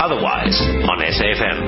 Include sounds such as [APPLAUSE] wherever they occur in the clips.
Otherwise on SAFM.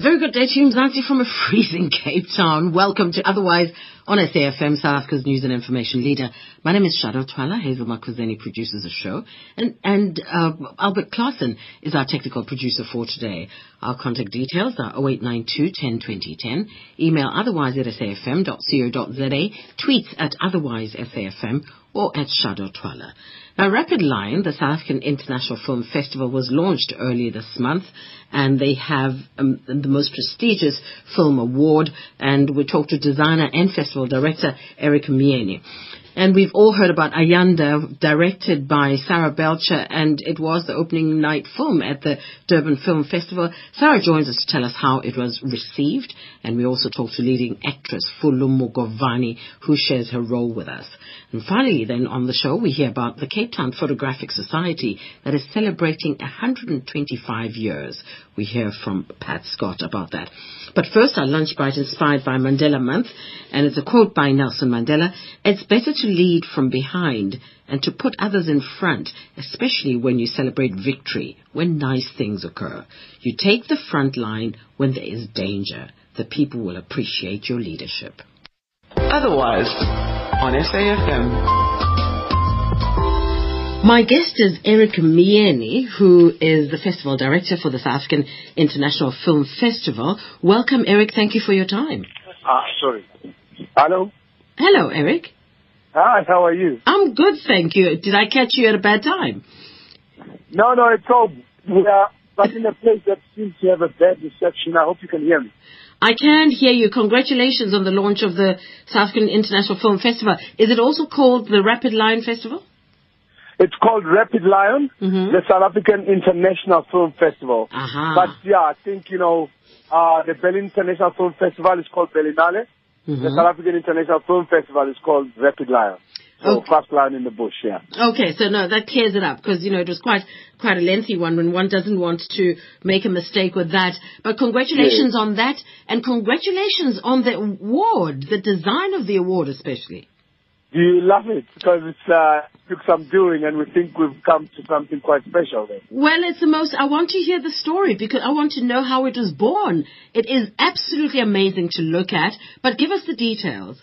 Very good day to you, Mzansi, from a freezing [LAUGHS] Cape Town. Welcome to Otherwise on SAFM, South Africa's news and information leader. My name is Shadow Twala. Hazel Makwazeni produces the show. And, and uh, Albert Clarkson is our technical producer for today. Our contact details are 0892 10 20 10. Email otherwise at safm.co.za. Tweets at otherwise SAFM or at Shadow Twala. Now, Rapid Line, the South African International Film Festival, was launched earlier this month, and they have um, the most prestigious film award. And we talked to designer and festival director Eric Miyeni. And we've all heard about Ayanda, directed by Sarah Blecher, and it was the opening night film at the Durban Film Festival. Sarah joins us to tell us how it was received, and we also talk to leading actress Fulu Mugovhani, who shares her role with us. And finally, then on the show, we hear about the Cape Town Photographic Society that is celebrating 125 years. We hear from Pat Scott about that. But first, our lunch bite inspired by Mandela Month, and it's a quote by Nelson Mandela. It's better to lead from behind and to put others in front, especially when you celebrate victory, when nice things occur. You take the front line when there is danger. The people will appreciate your leadership. Otherwise, on SAFM. My guest is Eric Miyeni, who is the festival director for the South African International Film Festival. Welcome, Eric. Thank you for your time. Ah, sorry. Hello. Hello, Eric. Hi, how are you? I'm good, thank you. Did I catch you at a bad time? No, no, it's all. We are but in a place that seems to have a bad reception. I hope you can hear me. I can hear you. Congratulations on the launch of the South African International Film Festival. Is it also called the Rapid Line Festival? It's called Rapid Lion, Mhm. the South African International Film Festival. Aha. But yeah, I think, you know, uh, the Berlin International Film Festival is called Berlinale. The Mhm. South African International Film Festival is called Rapid Lion. So, Okay. first lion in the bush, yeah. Okay, so no, that clears it up because you know it was quite quite a lengthy one when one doesn't want to make a mistake with that. But congratulations on that, and congratulations on the award, the design of the award especially. Do you love it? Because it's, uh, took some doing and we think we've come to something quite special there. Well, it's the most. I want to hear the story because I want to know how it was born. It is absolutely amazing to look at, but give us the details.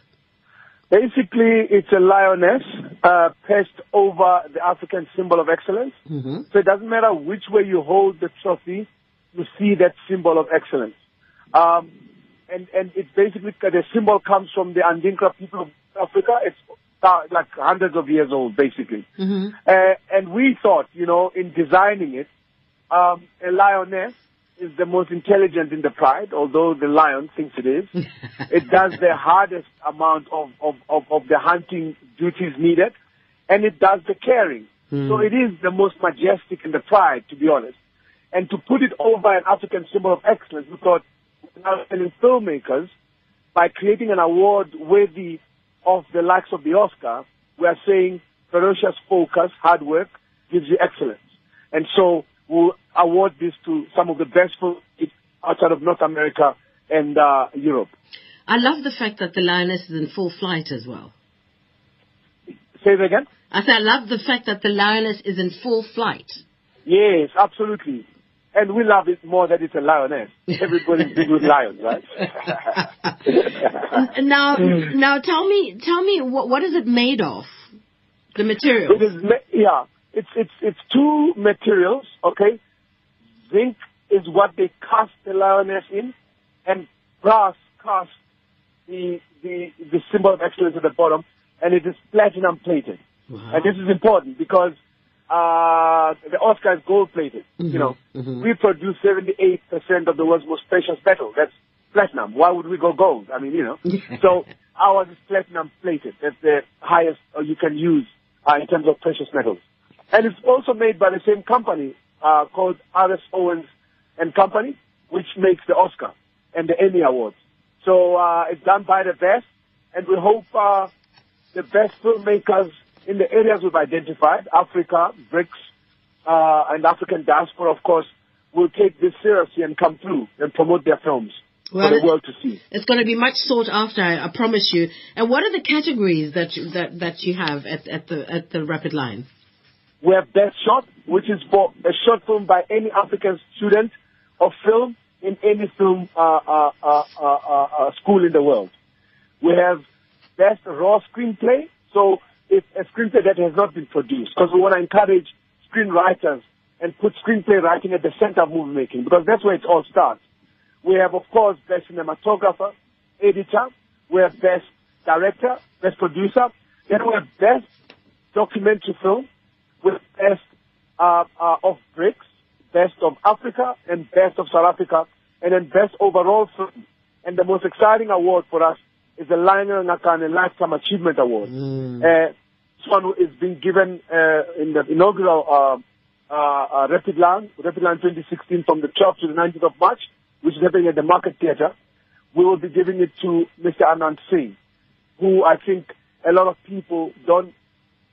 Basically, it's a lioness uh, perched over the African symbol of excellence. hmm So it doesn't matter which way you hold the trophy, you see that symbol of excellence. Um, and and it's basically the symbol comes from the Adinkra people of Africa. It's uh, like hundreds of years old, basically. hmm Uh, and we thought, you know, in designing it, um, a lioness is the most intelligent in the pride, although the lion thinks it is. [LAUGHS] it does the hardest amount of, of, of, of the hunting duties needed, and it does the caring. Hmm. So it is the most majestic in the pride, to be honest. And to put it over an African symbol of excellence, we thought, now filmmakers, by creating an award worthy of the likes of the Oscar, we are saying ferocious focus, hard work gives you excellence. And so we'll award this to some of the best films outside of North America and uh, Europe. I love the fact that the lioness is in full flight as well. Say it again? I say I love the fact that the lioness is in full flight. Yes, absolutely. And we love it more that it's a lioness. Everybody's big with lions, right? [LAUGHS] Now, hmm. now tell me, tell me, what, what is it made of? The material. It is, yeah, it's, it's, it's two materials, okay? Zinc is what they cast the lioness in, and brass cast the, the, the symbol of excellence at the bottom, and it is platinum plated. Wow. And this is important because uh, the Oscar is gold plated. You know, mhm. we produce 78% of the world's most precious metal. That's platinum. Why would we go gold? I mean, you know. so ours is platinum plated. That's the highest uh, you can use uh, in terms of precious metals. And it's also made by the same company uh, called R.S. Owens and Company, which makes the Oscar and the Emmy Awards. So uh, it's done by the best, and we hope uh, the best filmmakers in the areas we've identified, Africa, BRICS, uh, and African diaspora, of course, will take this seriously and come through and promote their films Well, for the world to see. It's going to be much sought after, I, I promise you. And what are the categories that you, that that you have at, at the at the Rapid Line? We have Best Shot, which is for a short film by any African student of film in any film uh, uh, uh, uh, uh, uh, school in the world. We have Best Raw Screenplay, so it's a screenplay that has not been produced, because we want to encourage screenwriters and put screenplay writing at the center of movie making, because that's where it all starts. We have, of course, Best Cinematographer, Editor. We have Best Director, Best Producer. Then we have Best Documentary Film with Best uh, uh, of BRICS, Best of Africa, and Best of South Africa, and then Best Overall Film. And the most exciting award for us is the Lionel Ngakane Lifetime Achievement Award. Uh, this one is being given uh, in the inaugural uh, uh, uh, Rapid Lion, Rapid Lion 2016 from the 12th to the 19th of March, which is happening at the Market Theatre. We will be giving it to Mr. Anand Singh, who I think a lot of people don't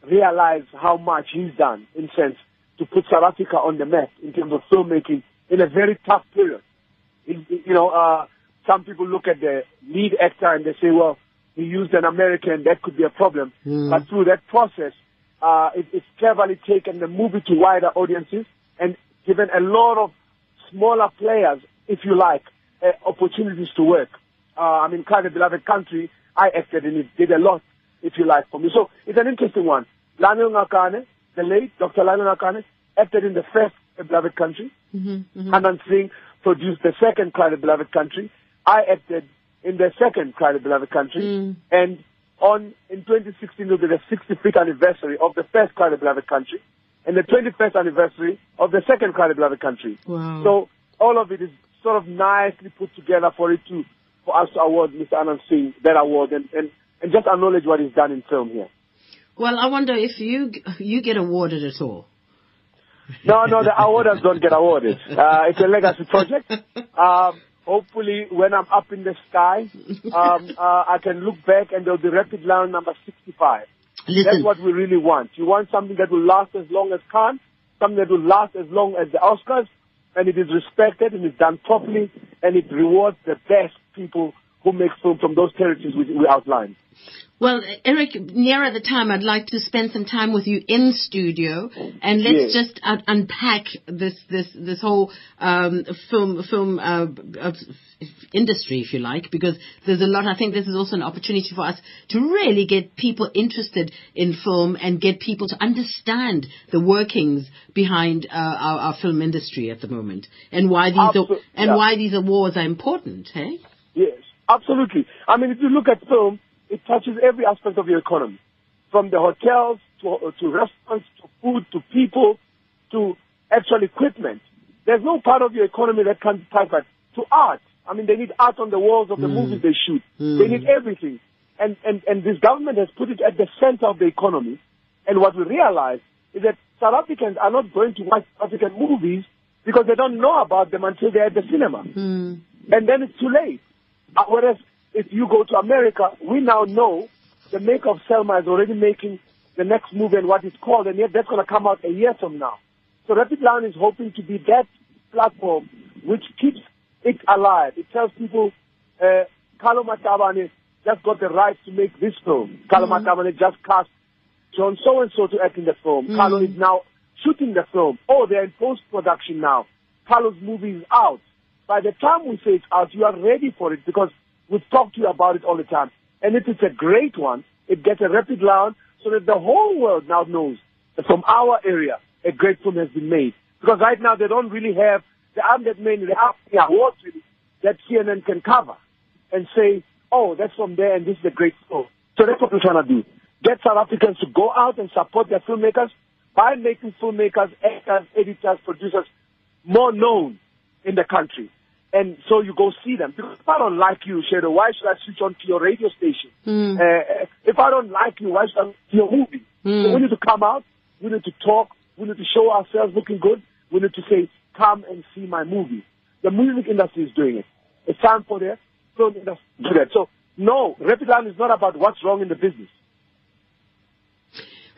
realize how much he's done, in sense, to put South Africa on the map in terms of filmmaking in a very tough period. You know, uh, some people look at the lead actor and they say, well, he used an American, that could be a problem. But through that process, uh, it, it's cleverly taken the movie to wider audiences and given a lot of smaller players, if you like, uh, opportunities to work. Uh, I mean, kind of beloved country, I acted in it, did a lot, if you like, for me. So it's an interesting one. Lionel Ngakane, the late Dr. Lionel Ngakane, acted in the first beloved country. Anand Singh produced the second Cry the Beloved Country. I acted in the second Cry the Beloved Country. And on in 2016 will be the 65th anniversary of the first Cry the Beloved Country and the 21st anniversary of the second Cry the Beloved Country. Wow. So all of it is sort of nicely put together for it to for us to award Mr. Anand Singh that award and, and, and just acknowledge what he's done in film here. Well, I wonder if you you get awarded at all. No, no, the awarders don't get awarded. [LAUGHS] Uh, it's a legacy project. Um, [LAUGHS] hopefully, when I'm up in the sky, [LAUGHS] um, uh, I can look back and there'll be Rapid Lion number 65. Listen, That's what we really want. You want something that will last as long as Cannes, something that will last as long as the Oscars, and it is respected and it's done properly, and it rewards the best people who make film from those territories we, we outlined. Well, Eric, nearer the time, I'd like to spend some time with you in studio, and let's Yes. just un- unpack this this this whole um, film film uh, uh, industry, if you like, because there's a lot. I think this is also an opportunity for us to really get people interested in film and get people to understand the workings behind uh, our, our film industry at the moment, and why these are, and yeah. why these awards are important. Hey. Yes, absolutely. I mean, if you look at film, it touches every aspect of your economy, from the hotels to, uh, to restaurants to food to people to actual equipment. There's no part of your economy that can't be tied back to art. I mean, they need art on the walls of the hmm. movies they shoot. Hmm. They need everything. And, and, and this government has put it at the center of the economy. And what we realize is that South Africans are not going to watch African movies because they don't know about them until they're at the cinema hmm. and then it's too late. Uh, whereas if you go to America, we now know the maker of Selma is already making the next movie and what it's called, and yet that's going to come out a year from now. So Rapid Lion is hoping to be that platform which keeps it alive. It tells people, uh, Khalo Matabane just got the rights to make this film. Khalo Matabane just cast John so and so to act in the film. Khalo is now shooting the film. Oh, they're in post production now. Khalo's movie is out. By the time we say it's out, you are ready for it because we've talked to you about it all the time. And if it's a great one, it gets a rapid round so that the whole world now knows that from our area, a great film has been made. Because right now they don't really have, there aren't that aren't the awards really that CNN can cover and say, oh, that's from there and this is a great film. So that's what we're trying to do. Get South Africans to go out and support their filmmakers by making filmmakers, actors, editors, producers more known in the country. And so you go see them. Because if I don't like you, Shadow, why should I switch on to your radio station? Hmm. Uh, uh, if I don't like you, why should I see your movie? So hmm. we need to come out. We need to talk. We need to show ourselves looking good. We need to say, come and see my movie. The music industry is doing it. It's time for the film industry to do that. So, no, Rapid Lion is not about what's wrong in the business.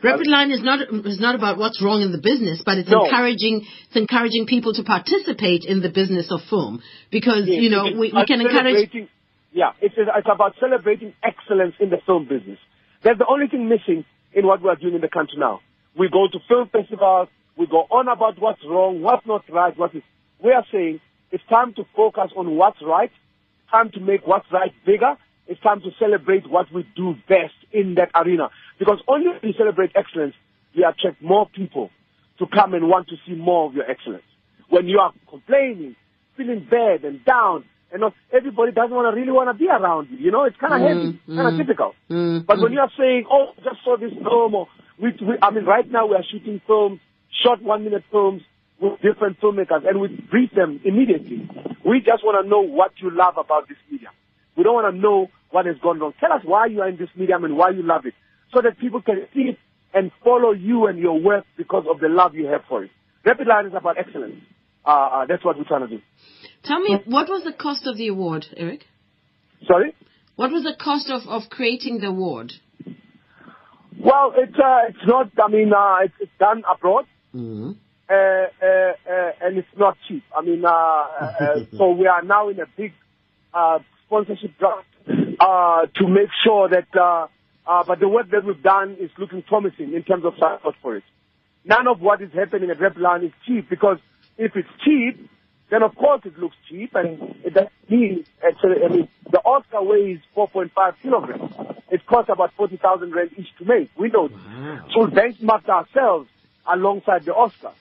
Rapid Lion is not is not about what's wrong in the business, but it's No. encouraging it's encouraging people to participate in the business of film because Yes, you know we, we can encourage. celebrating- Yeah, it's, it's about celebrating excellence in the film business. That's the only thing missing in what we are doing in the country now. We go to film festivals. We go on about what's wrong, what's not right, what is. We are saying it's time to focus on what's right, time to make what's right bigger. It's time to celebrate what we do best in that arena. Because only when you celebrate excellence, you attract more people to come and want to see more of your excellence. When you are complaining, feeling bad and down, and not everybody doesn't want to really want to be around you. You know, it's kind of Mm, heavy, kind of mm, difficult. mm, but when you are saying, "Oh, just saw this film," or we, we, I mean, right now we are shooting films, short one-minute films with different filmmakers, and we brief them immediately. We just want to know what you love about this medium. We don't want to know what has gone wrong. Tell us why you are in this medium and why you love it, so that people can see it and follow you and your work because of the love you have for it. Rapid Lion is about excellence. Uh, uh, that's what we're trying to do. Tell me, what was the cost of the award, Eric? Sorry? What was the cost of, of creating the award? Well, it's uh, it's not. I mean, uh, it's, it's done abroad, Mm-hmm. uh, uh, uh, and it's not cheap. I mean, uh, uh, uh, [LAUGHS] so we are now in a big uh, sponsorship drive uh, to make sure that. Uh, but the work that we've done is looking promising in terms of support for it. None of what is happening at Rapid Lion is cheap because if it's cheap, then of course it looks cheap, and it doesn't mean actually. I mean, the Oscar weighs 4.5 kilograms. It costs about 40,000 rand each to make. We know. this. So we benchmarked ourselves alongside the Oscar,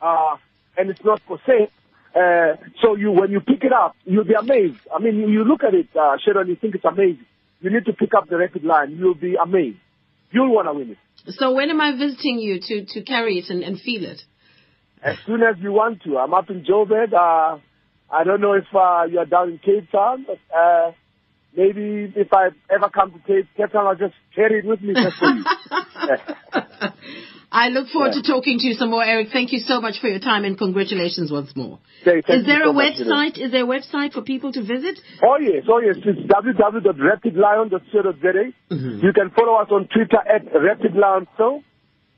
uh, and it's not for sale. Uh, so you, when you pick it up, you'll be amazed. I mean, you, you look at it, uh, Sharon, you think it's amazing. You need to pick up the record line. You'll be amazed. You'll want to win it. So when am I visiting you to, to carry it and, and feel it? As soon as you want to. I'm up in Joburg. Uh, I don't know if uh, you're down in Cape Town, but uh, maybe if I ever come to Cape, Cape Town, I'll just carry it with me. [LAUGHS] Just for you. [LAUGHS] I look forward to talking to you some more, Eric. Thank you so much for your time and congratulations once more. Okay, Is there you so a much, website? Is there a website for people to visit? Oh yes, oh yes. It's www.rapidlion.co.za. Mm-hmm. You can follow us on Twitter at Rapid Lion Film.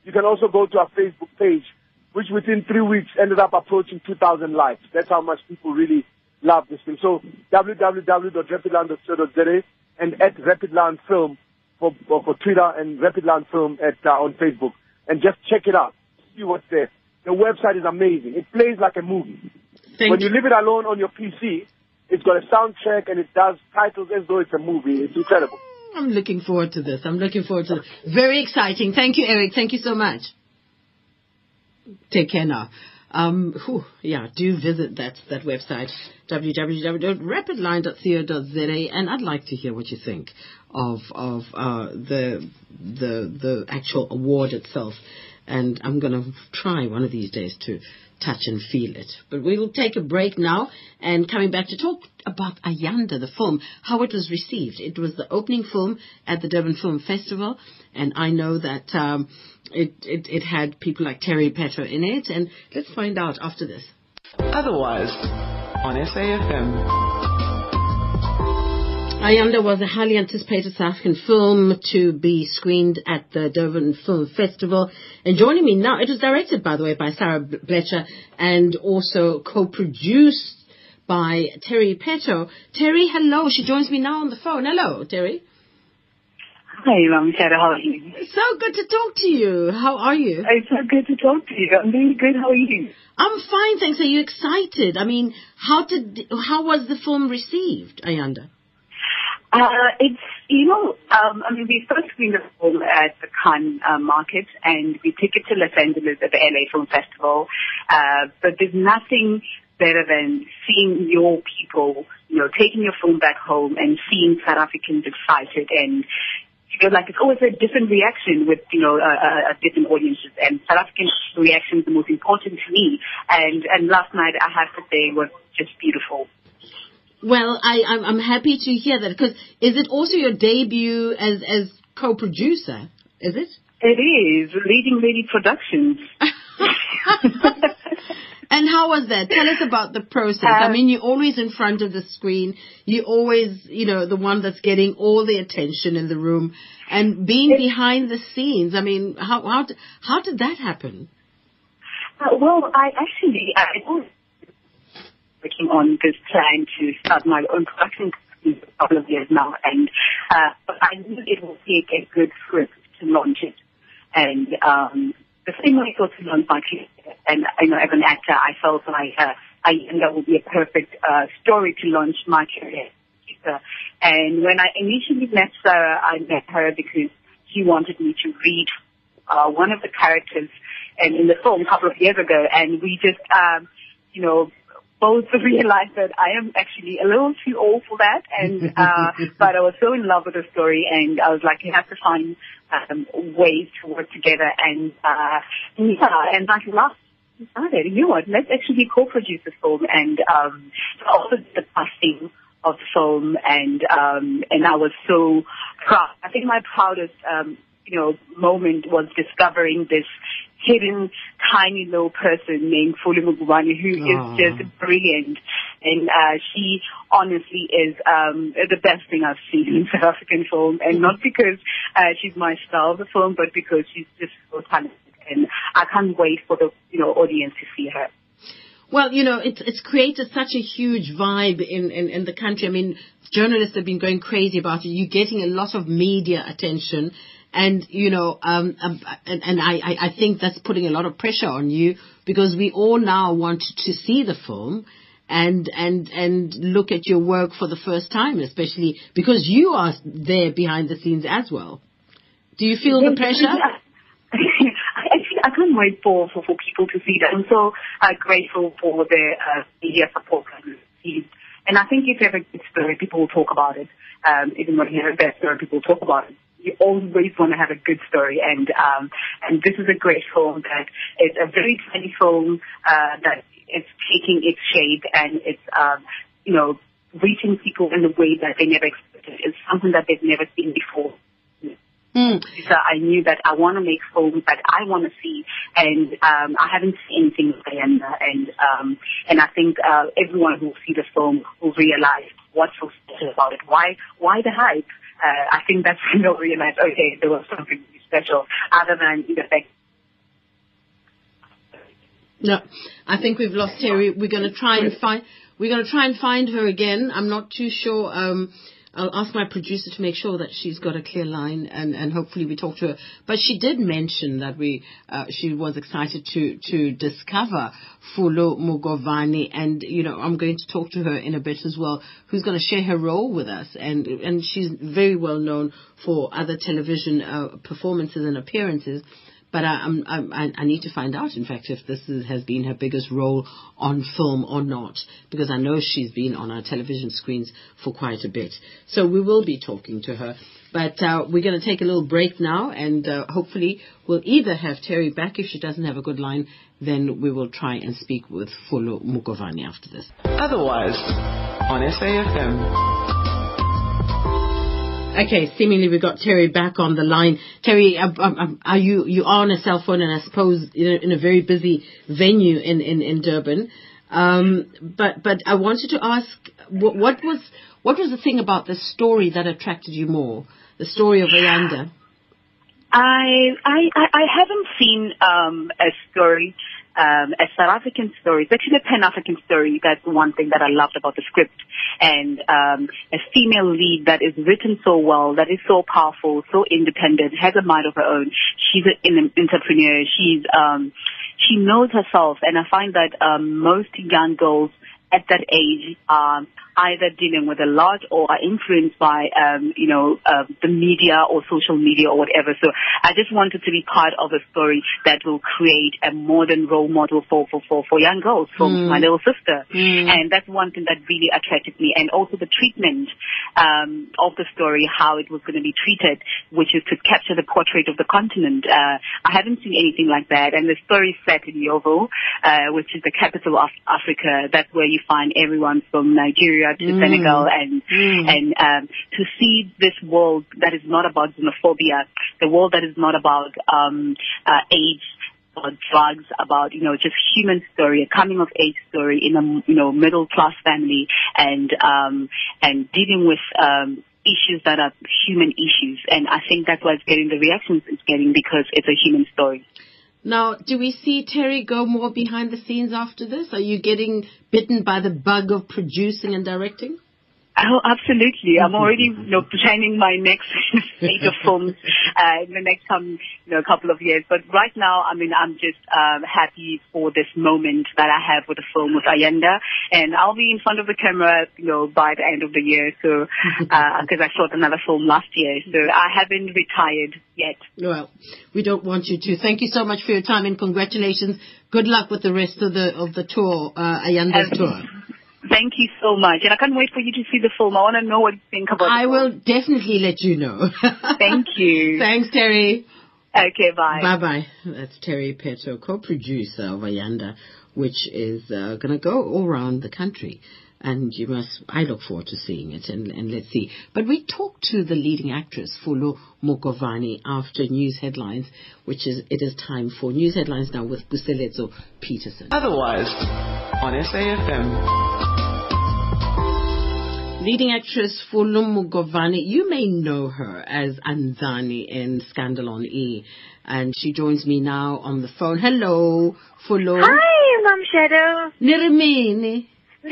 You can also go to our Facebook page, which within three weeks ended up approaching 2,000 likes. That's how much people really love this thing. So www.rapidlion.co.za and at Rapid Lion Film for, for, for Twitter and Rapid Lion Film at uh, on Facebook. And just check it out. See what's there. The website is amazing. It plays like a movie Thank when you leave it alone on your PC, it's got a soundtrack and it does titles as though it's a movie. It's incredible. I'm looking forward to this. I'm looking forward to this. Very exciting. Thank you, Eric. Thank you so much. Take care now. Um, whew, yeah, do visit that, that website, www.rapidline.co.za, and I'd like to hear what you think of, of, uh, the, the, the actual award itself. And I'm gonna try one of these days to touch and feel it. But we will take a break now and coming back to talk about Ayanda, the film, how it was received. It was the opening film at the Durban Film Festival, and I know that um, it, it, it had people like Terry Pheto in it, and let's find out after this. Otherwise, on SAFM. Ayanda was a highly anticipated South African film to be screened at the Durban Film Festival. And joining me now, it was directed, by the way, by Sarah Blecher and also co-produced by Terry Pheto. Terry, hello. She joins me now on the phone. Hello, Terry. Hi, Mom Shadow. How are you? So good to talk to you. How are you? It's so good to talk to you. I'm doing good. How are you? I'm fine, thanks. Are you excited? I mean, how did, how was the film received, Ayanda? Uh, it's, you know, um, I mean, we first screened the film at the Cannes uh, market and we took it to Los Angeles at the LA Film Festival. Uh, but there's nothing better than seeing your people, you know, taking your film back home and seeing South Africans excited and, you know, like it's always a different reaction with, you know, a different audiences and South African reaction is the most important to me. And, and last night I have to say was just beautiful. Well, I, I'm, I'm happy to hear that because is it also your debut as, as co-producer? Is it? It is Leading Lady Productions. [LAUGHS] and how was that? Tell us about the process. I Uh, mean, you're always in front of the screen. You're always, you know, the one that's getting all the attention in the room. And being behind the scenes, I mean, how how how did that happen? Uh, well, I actually I was working on this plan to start my own production company a couple of years now, and uh, I knew it would take a good script to launch it. And um, the same way I thought to launch my career, and you know, as an actor, I felt like uh, Ayanda would be a perfect uh, story to launch my career. And when I initially met Sarah, I met her because she wanted me to read uh, one of the characters and in the film a couple of years ago, and we just, um, you know, both [LAUGHS] realized that I am actually a little too old for that, and uh, [LAUGHS] but I was so in love with the story, and I was like, you have to find um, ways to work together, and uh, yeah, and like last decided, you know what, let's actually co-produce the film, and um, also the casting of the film, and um, and I was so proud. I think my proudest um, you know moment was discovering this hidden, tiny little person named Fulu Mugovhani who is just brilliant. And uh, she honestly is um, the best thing I've seen in South African film. And not because uh, she's my style of the film, but because she's just so talented. And I can't wait for the you know audience to see her. Well, you know, it's it's created such a huge vibe in, in, in the country. I mean, journalists have been going crazy about it. You're getting a lot of media attention and you know, um, um, and, and I, I think that's putting a lot of pressure on you because we all now want to see the film and and and look at your work for the first time, especially because you are there behind the scenes as well. Do you feel the pressure? [LAUGHS] I can't wait for, for, for people to see that. I'm so uh, grateful for the uh, media support And I think if you have a good story, people will talk about it. Um, even when you have a bad story, people will talk about it you always want to have a good story, and um, and this is a great film that it's a very tiny film uh, that it's taking its shape and it's um, you know reaching people in a way that they never expected. It's something that they've never seen before. Mm. So I knew that I want to make films that I want to see, and um, I haven't seen anything with Ayanda, and um, and I think uh, everyone who will see the film will realize what's so special about it. Why why the hype? Uh, I think that's when they'll realize, okay, there was something special other than the fact. No, I think we've lost Terry. We're going to try and find. We're going to try and find her again. I'm not too sure. Um, I'll ask my producer to make sure that she's got a clear line and, and hopefully we talk to her. But she did mention that we, uh, she was excited to, to discover Fulu Mugovhani and, you know, I'm going to talk to her in a bit as well, who's going to share her role with us. And, and she's very well known for other television uh, performances and appearances. But I, I, I, need to find out, in fact, if this is, has been her biggest role on film or not, because I know she's been on our television screens for quite a bit. So we will be talking to her. But uh, we're going to take a little break now, and uh, hopefully we'll either have Terry back if she doesn't have a good line, then we will try and speak with Fulu Mugovhani after this. Otherwise, on SAFM. Okay, seemingly we've got Terry back on the line. Terry, uh, um, um, are you you are on a cell phone, and I suppose in a, in a very busy venue in in, in Durban. Um, but but I wanted to ask, what, what, was what was the thing about the story that attracted you more? The story of Ayanda. I I I haven't seen um, a story um, a South African story. It's actually a Pan-African story. That's one thing that I loved about the script. And um, a female lead that is written so well, that is so powerful, so independent, has a mind of her own. She's an entrepreneur. She's um, she knows herself, and I find that um, most young girls at that age um, either dealing with a lot or are influenced by, um, you know, uh, the media or social media or whatever. So I just wanted to be part of a story that will create a modern role model for, for, for, for young girls, for mm. my little sister. Mm. And that's one thing that really attracted me. And also the treatment um, of the story, how it was going to be treated, which is to capture the portrait of the continent. Uh, I haven't seen anything like that. And the story is set in Yeoville, uh, which is the capital of Africa. That's where you find everyone from Nigeria to mm. Senegal and mm. and um, to see this world that is not about xenophobia, the world that is not about um, uh, AIDS about drugs, about you know just human story, a coming of age story in a you know middle class family, and um, and dealing with um, issues that are human issues. And I think that's why it's getting the reactions it's getting because it's a human story. Now, do we see Terry go more behind the scenes after this? Are you getting bitten by the bug of producing and directing? Oh, absolutely. I'm [LAUGHS] already, you know, planning my next [LAUGHS] slate of films uh, in the next come, you know, couple of years. But right now, I mean, I'm just um, happy for this moment that I have with the film with Ayanda, and I'll be in front of the camera, you know, by the end of the year. So, because [LAUGHS] uh, I shot another film last year, so I haven't retired yet. Well, we don't want you to. Thank you so much for your time and congratulations. Good luck with the rest of the of the tour, uh, Ayanda's Um, tour. Thank you so much, and I can't wait for you to see the film. I want to know what you think about. it. I will definitely let you know. [LAUGHS] Thank you. Thanks, Terry. Okay, bye. Bye bye. That's Terry Pheto, co-producer of Ayanda, which is uh, going to go all around the country. And you must, I look forward to seeing it and, and let's see. But we talked to the leading actress, Fulu Mugovhani, after news headlines, which is, it is time for news headlines now with Buseletso Peterson. Otherwise, on SAFM. Leading actress Fulu Mugovhani, you may know her as Anzani in Scandal on E. And she joins me now on the phone. Hello, Fulu. Hi, Mom Shadow. Nirimini. [LAUGHS]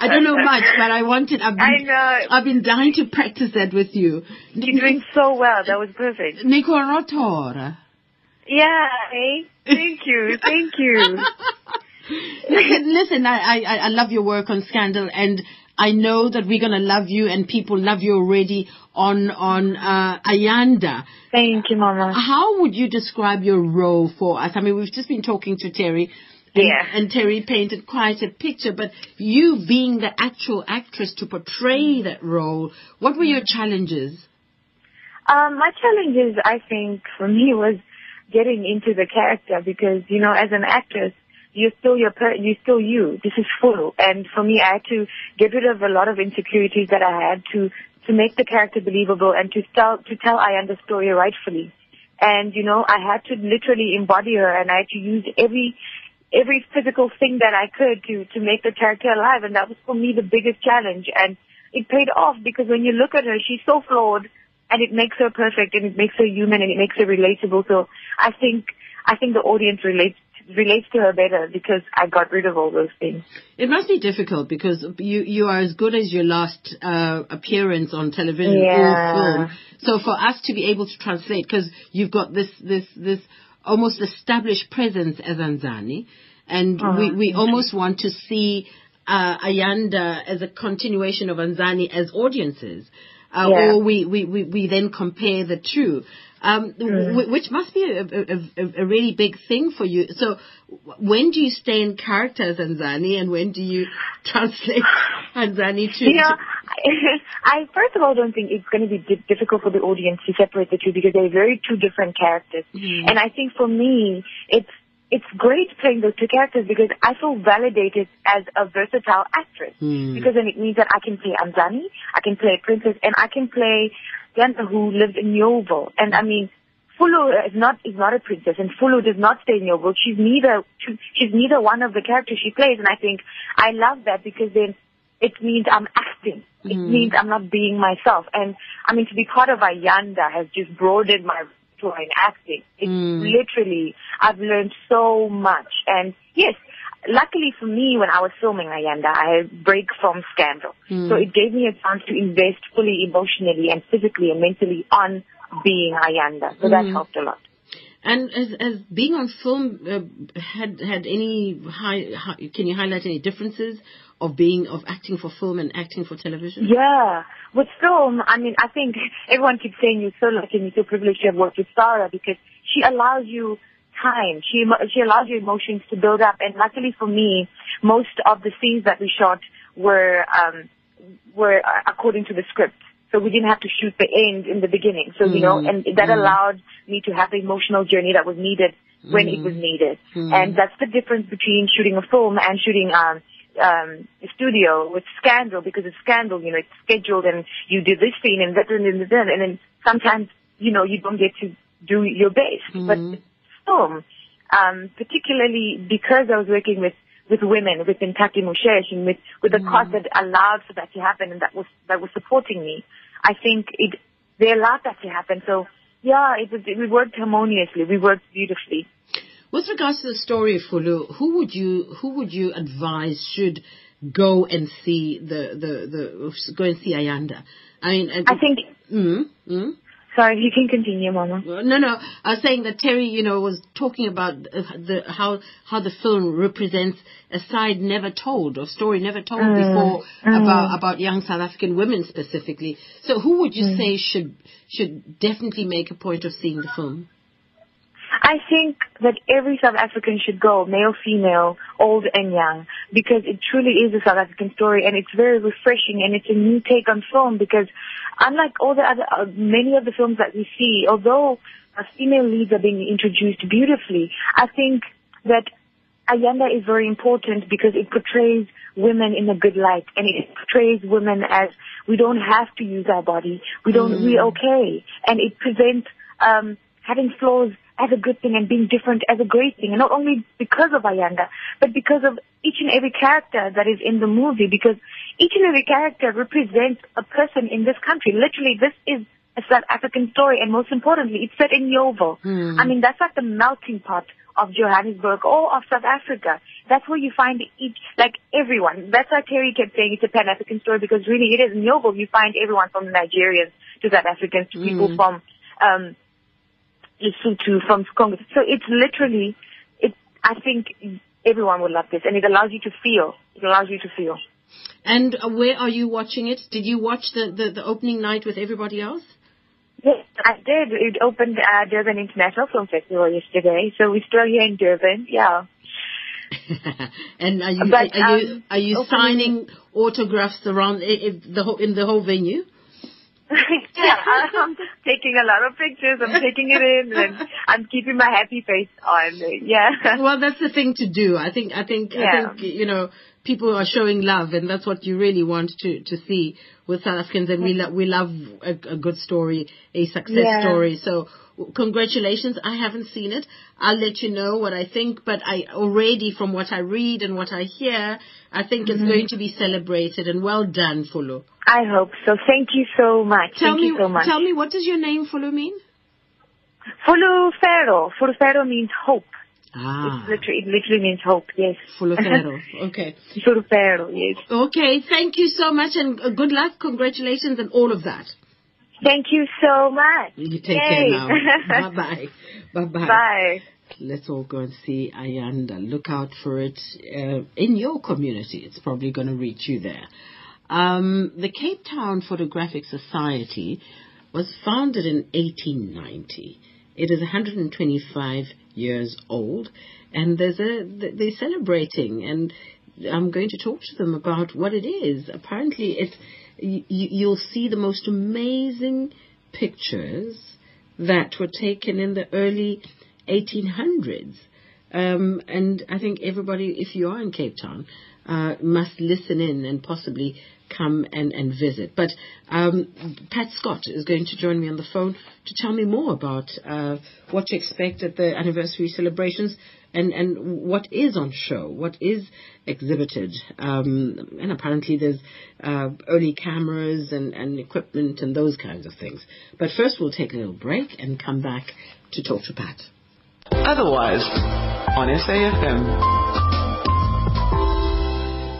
I don't know much, but I wanted. I've been, I know. I've been dying to practice that with you. You're doing so well. That was perfect. Nikorotora. Yeah, eh? Thank you. Thank you. [LAUGHS] listen, [LAUGHS] listen I, I, I love your work on Scandal, and I know that we're gonna love you, and people love you already on on uh, Ayanda. Thank you, Mama. How would you describe your role for us? I mean, we've just been talking to Terry. And, Yeah. and Terry painted quite a picture, but you being the actual actress to portray that role, what were your challenges? Um, my challenges, I think, for me was getting into the character because, you know, as an actress, you're still your per- you're still you. This is full, and for me, I had to get rid of a lot of insecurities that I had to to make the character believable and to tell to tell Ayanda's story rightfully. And you know, I had to literally embody her, and I had to use every every physical thing that I could to to make the character alive, and that was for me the biggest challenge. And it paid off because when you look at her, she's so flawed, and it makes her perfect, and it makes her human, and it makes her relatable. So I think I think the audience relates relates to her better because I got rid of all those things. It must be difficult because you you are as good as your last uh, appearance on television or film. So for us to be able to translate, because you've got this this this almost established presence as Anzani, and Oh, we we almost want to see uh, Ayanda as a continuation of Anzani as audiences. Uh, Yeah. Or we, we, we, we then compare the two. Um, Mm. w- which must be a, a, a, a really big thing for you. So, w- when do you stay in character as Anzani, and when do you [LAUGHS] translate [LAUGHS] Anzani to? You know, [LAUGHS] I first of all don't think it's going to be di- difficult for the audience to separate the two because they're very two different characters. And I think for me, it's it's great playing those two characters because I feel validated as a versatile actress. Hmm. Because then it means that I can play Anzani, I can play a princess, and I can play Ayanda who lived in Yeoville. And I mean, Fulu is not is not a princess, and Fulu does not stay in Yeoville. She's neither she's neither one of the characters she plays, and I think I love that because then it means I'm acting. It means I'm not being myself. And I mean, to be part of Ayanda has just broadened my repertoire in acting. It's hmm. literally, I've learned so much. And yes, luckily for me, when I was filming Ayanda, I had a break from Scandal. Hmm. So it gave me a chance to invest fully emotionally and physically and mentally on being Ayanda. So that hmm. helped a lot. And as, as being on film, uh, had had any high, hi, can you highlight any differences of being of acting for film and acting for television? Yeah. With film, I mean, I think [LAUGHS] everyone keeps saying you're so lucky and you're so privileged to have worked with Sarah because she allows you time. She she allows your emotions to build up. And luckily for me, most of the scenes that we shot were um, were according to the script. So we didn't have to shoot the end in the beginning. So you know, and that allowed me to have the emotional journey that was needed when it was needed. And that's the difference between shooting a film and shooting um um a studio with Scandal because it's Scandal, you know, it's scheduled and you do this scene and that and then and then and then sometimes, you know, you don't get to do your best. But film, um, particularly because I was working with with women within Taki Mushesh and with with the cast that allowed for that to happen and that was that was supporting me. I think it they allowed that to happen. So yeah, it was we worked harmoniously. We worked beautifully. With regards to the story, of Fulu, who would you who would you advise should go and see the the, the go and see Ayanda? I mean, I think. Mm, mm. Sorry, you can continue, Mama. No, no. I was saying that Terry, you know, was talking about the how how the film represents a side never told or story never told Mm, before mm. about about young South African women specifically. So, who would you Mm. say should should definitely make a point of seeing the film? I think that every South African should go, male, female, old and young, because it truly is a South African story and it's very refreshing and it's a new take on film because unlike all the other, uh, many of the films that we see, although uh, female leads are being introduced beautifully, I think that Ayanda is very important because it portrays women in a good light and it portrays women as we don't have to use our body. We don't, we're okay. And it presents, um, having flaws as a good thing and being different as a great thing. And not only because of Ayanda, but because of each and every character that is in the movie because each and every character represents a person in this country. Literally, this is a South African story and most importantly, it's set in Yeoville. I mean, that's like the melting pot of Johannesburg or of South Africa. That's where you find each, like everyone. That's why Terry kept saying it's a Pan-African story because really it is. In Yeoville, you find everyone from Nigerians to South Africans to people from, um, Lesotho, from Congo. So it's literally, it, I think everyone would love this and it allows you to feel. It allows you to feel. And uh, where are you watching it? Did you watch the, the, the opening night with everybody else? Yes, I did. It opened at Durban International Film Festival yesterday, so we're still here in Durban. Yeah. [LAUGHS] and are you But, are you um, are you signing autographs around the whole in the whole venue? [LAUGHS] yeah, [LAUGHS] I'm just taking a lot of pictures. I'm taking it in, and [LAUGHS] I'm keeping my happy face on. Yeah. well, that's the thing to do. I think I think I Yeah. think you know people are showing love, and that's what you really want to to see with South Africans. And we lo- we love a, a good story, a success Yeah. story. So congratulations. I haven't seen it. I'll let you know what I think, but I already from what I read and what I hear, I think Mm-hmm. it's going to be celebrated. And well done, Fulu. I hope so. Thank you so much. Tell Thank me, you so much. tell me, what does your name Fulu mean? Fulufhelo. Fulufhelo means hope. Ah, It's literally, it literally means hope. Yes. Fulufhelo. [LAUGHS] Okay. Fulufhelo. Yes. Okay, thank you so much and uh, good luck, congratulations and all of that. Thank you so much. You take Yay. care now. [LAUGHS] bye bye. Bye bye. Bye. Let's all go and see Ayanda. Look out for it uh, in your community. It's probably going to reach you there. Um, the Cape Town Photographic Society was founded in 1890. It is 125 years old, and there's a they're celebrating, and I'm going to talk to them about what it is. Apparently, it's you, you'll see the most amazing pictures that were taken in the early 1800s. Um, and I think everybody, if you are in Cape Town, uh, must listen in and possibly come and, and visit. But um, Pat Scott is going to join me on the phone to tell me more about uh, what to expect at the anniversary celebrations and, and what is on show, what is exhibited. Um, and apparently there's uh, early cameras and, and equipment and those kinds of things. But first we'll take a little break and come back to talk to Pat. Otherwise, on SAFM.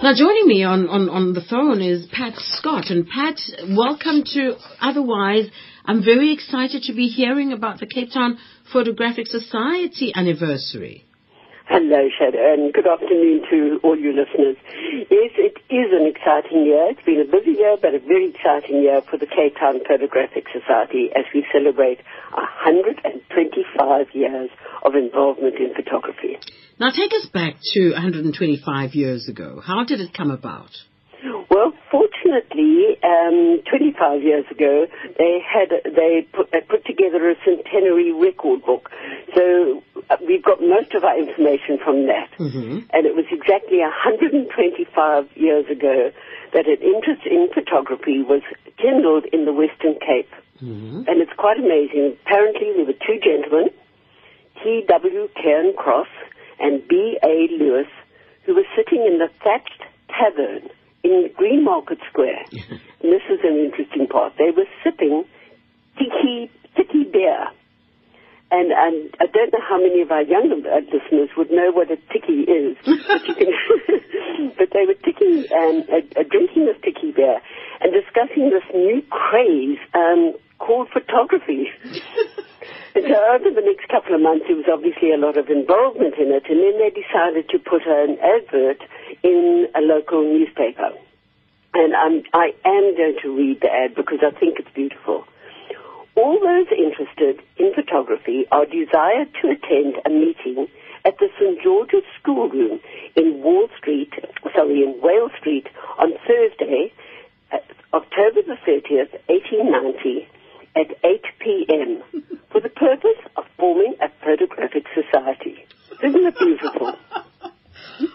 Now, joining me on, on, on the phone is Pat Scott. And Pat, welcome to Otherwise. I'm very excited to be hearing about the Cape Town Photographic Society anniversary. Hello, Shadow, and good afternoon to all your listeners. Yes, it is an exciting year. It's been a busy year, but a very exciting year for the Cape Town Photographic Society as we celebrate 125 years of involvement in photography. Now, take us back to 125 years ago. How did it come about? Well, fortunately, um, 25 years ago, they had they put, they put together a centenary record book. So uh, we've got most of our information from that. Mm-hmm. And it was exactly 125 years ago that an interest in photography was kindled in the Western Cape. Mm-hmm. And it's quite amazing. Apparently, there were two gentlemen, T.W. Cairn Cross and B.A. Lewis, who were sitting in the thatched tavern in Green Market Square. [LAUGHS] and this is an interesting part. They were sipping tiki, tiki beer. And, and I don't know how many of our younger listeners would know what a tiki is, [LAUGHS] but, can [LAUGHS] but they were tiki, um, uh, drinking this tiki beer and discussing this new craze um, called photography. So over the next couple of months, there was obviously a lot of involvement in it, and then they decided to put an advert in a local newspaper. And I'm, I am going to read the ad because I think it's beautiful. All those interested in photography are desired to attend a meeting at the St. George's Schoolroom in Wall Street, sorry, in Wales Street on Thursday, uh, October the 30th, 1890 at 8 p.m. for the purpose of forming a photographic society. Isn't it beautiful?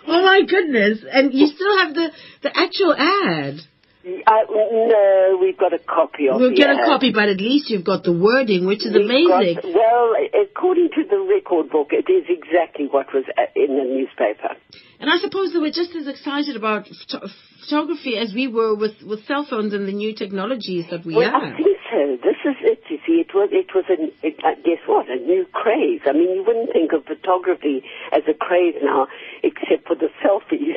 oh my goodness! And you still have the the actual ad. Uh, no, we've got a copy of it. We'll get a copy, but at least you've got the wording, which is We've amazing. got- well, according to the record book, it is exactly what was uh, in the newspaper. And I suppose they were just as excited about photography as we were with, with cell phones and the new technologies that we well, I have. think so. This is it. You see, it was it was a it, uh, guess what a new craze. I mean, you wouldn't think of photography as a craze now, except for the selfies.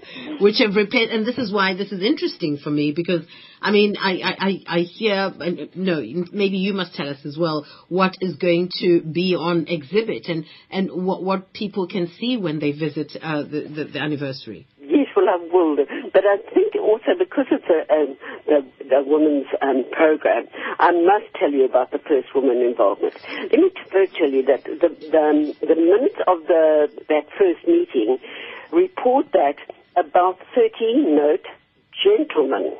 [LAUGHS] which have repaired, and this is why this is interesting for me because I mean I I, I I hear and no maybe you must tell us as well what is going to be on exhibit and and what what people can see when they visit uh, the, the the anniversary. Yes, well, I will. But I think also because it's a, um, the, the women's um, program, I must tell you about the first woman involvement. Let me tell you that the, the, um, the minutes of the, that first meeting report that about 30 note, gentlemen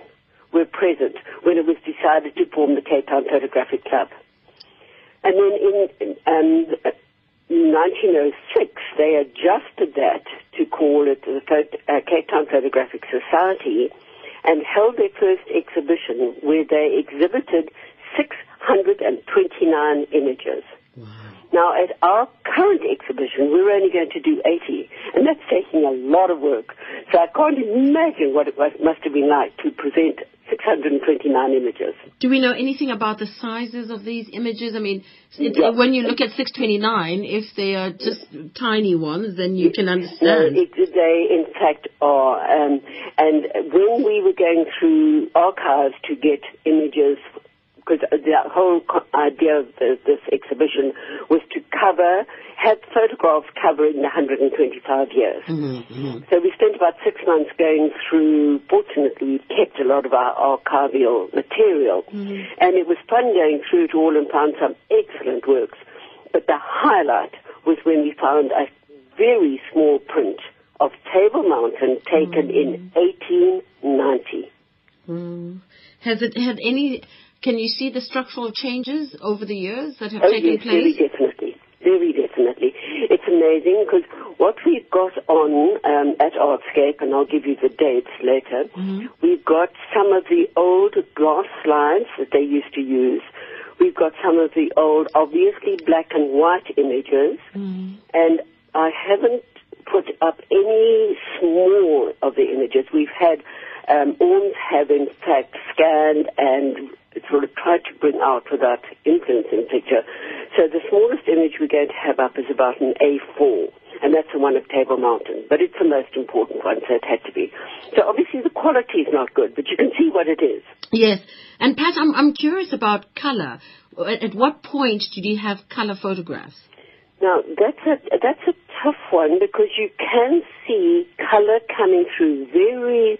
were present when it was decided to form the Cape Town Photographic Club. And then in um, 1906, they adjusted that to call it the Pho- uh, Cape Town Photographic Society and held their first exhibition where they exhibited 629 images. Now, at our current exhibition, we're only going to do 80, and that's taking a lot of work. So I can't imagine what it must have been like to present 629 images. Do we know anything about the sizes of these images? I mean, it, Yeah. when you look at 629, if they are just tiny ones, then you can understand. it, they in fact are. Um, and when we were going through archives to get images, because the whole idea of the, this exhibition was to cover, have photographs covering the 125 years. Mm-hmm, So we spent about six months going through, fortunately we've kept a lot of our archival material. And it was fun going through it all and found some excellent works. But the highlight was when we found a very small print of Table Mountain taken in 1890. Mm. Has it had any? Can you see the structural changes over the years that have Oh taken yes, very place? definitely. Very definitely. It's amazing because what we've got on um, at Artscape, and I'll give you the dates later, Mm-hmm. we've got some of the old glass slides that they used to use. We've got some of the old, obviously black and white images, Mm-hmm. and I haven't put up any small of the images. We've had, um, ORMS have in fact scanned and sort of tried to bring out without influencing picture. So the smallest image we're going to have up is about an A4, and that's the one of Table Mountain. But it's the most important one, so it had to be. So obviously the quality is not good, but you can see what it is. Yes. And Pat, I'm I'm curious about color. At, at what point did you have color photographs? Now that's a that's a tough one because you can see color coming through very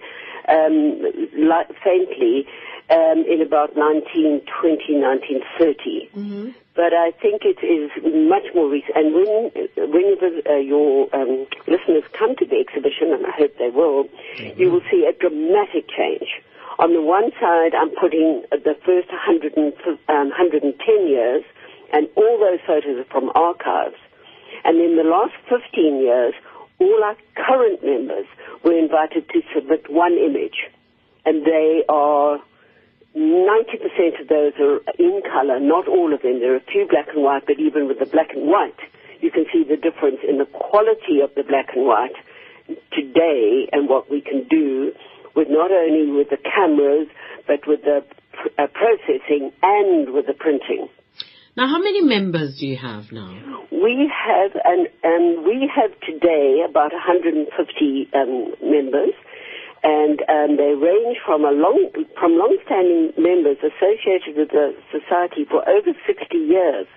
um, light, faintly um, in about 1920, 1930. Mm-hmm. But I think it is much more recent. And when whenever uh, your um, listeners come to the exhibition, and I hope they will, you will see a dramatic change. On the one side, I'm putting the first 100 and, um, 110 years, and all those photos are from archives. And in the last 15 years, all our current members were invited to submit one image. And they are 90% of those are in color, not all of them. There are a few black and white, but even with the black and white, you can see the difference in the quality of the black and white today and what we can do with not only with the cameras, but with the uh, processing and with the printing. Now, how many members do you have now? We have, and, and we have today about 150 um, members, and um, they range from a long, from long-standing members associated with the society for over 60 years,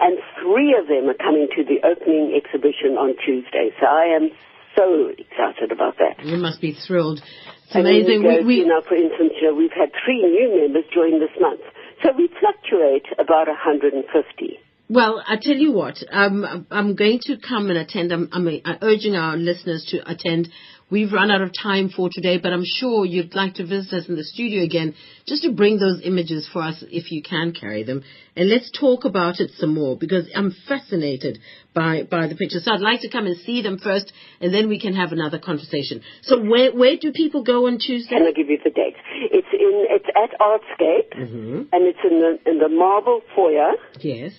and three of them are coming to the opening exhibition on Tuesday. So I am so excited about that. You must be thrilled. It's amazing. we go, We, we, you know, for instance, you know, we've had three new members join this month. So we fluctuate about 150. Well, I tell you what, um, I'm going to come and attend. I'm, I'm uh, urging our listeners to attend. We've run out of time for today, but I'm sure you'd like to visit us in the studio again just to bring those images for us if you can carry them. And let's talk about it some more because I'm fascinated by, by the pictures. So I'd like to come and see them first and then we can have another conversation. So where, where do people go on Tuesday? Can I give you the dates? It's in, it's at Artscape, hmm and it's in the, in the marble foyer, Yes.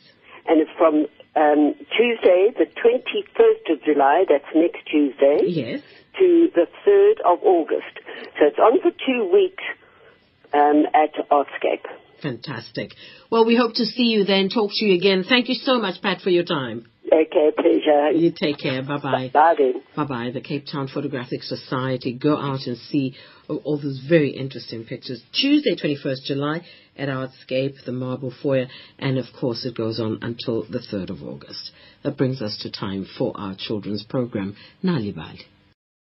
and it's from um, Tuesday, the 21st of July, that's next Tuesday, Yes. to the 3rd of August. So it's on for two weeks um, at Artscape. Fantastic. Well, we hope to see you then, talk to you again. Thank you so much, Pat, for your time. Okay, pleasure. You take care. Bye bye. Bye then. Bye bye. The Cape Town Photographic Society. Go out and see all all those very interesting pictures. Tuesday, 21st July at Artscape, the Marble Foyer, and of course it goes on until the 3rd of August. That brings us to time for our children's program, Nal'ibali.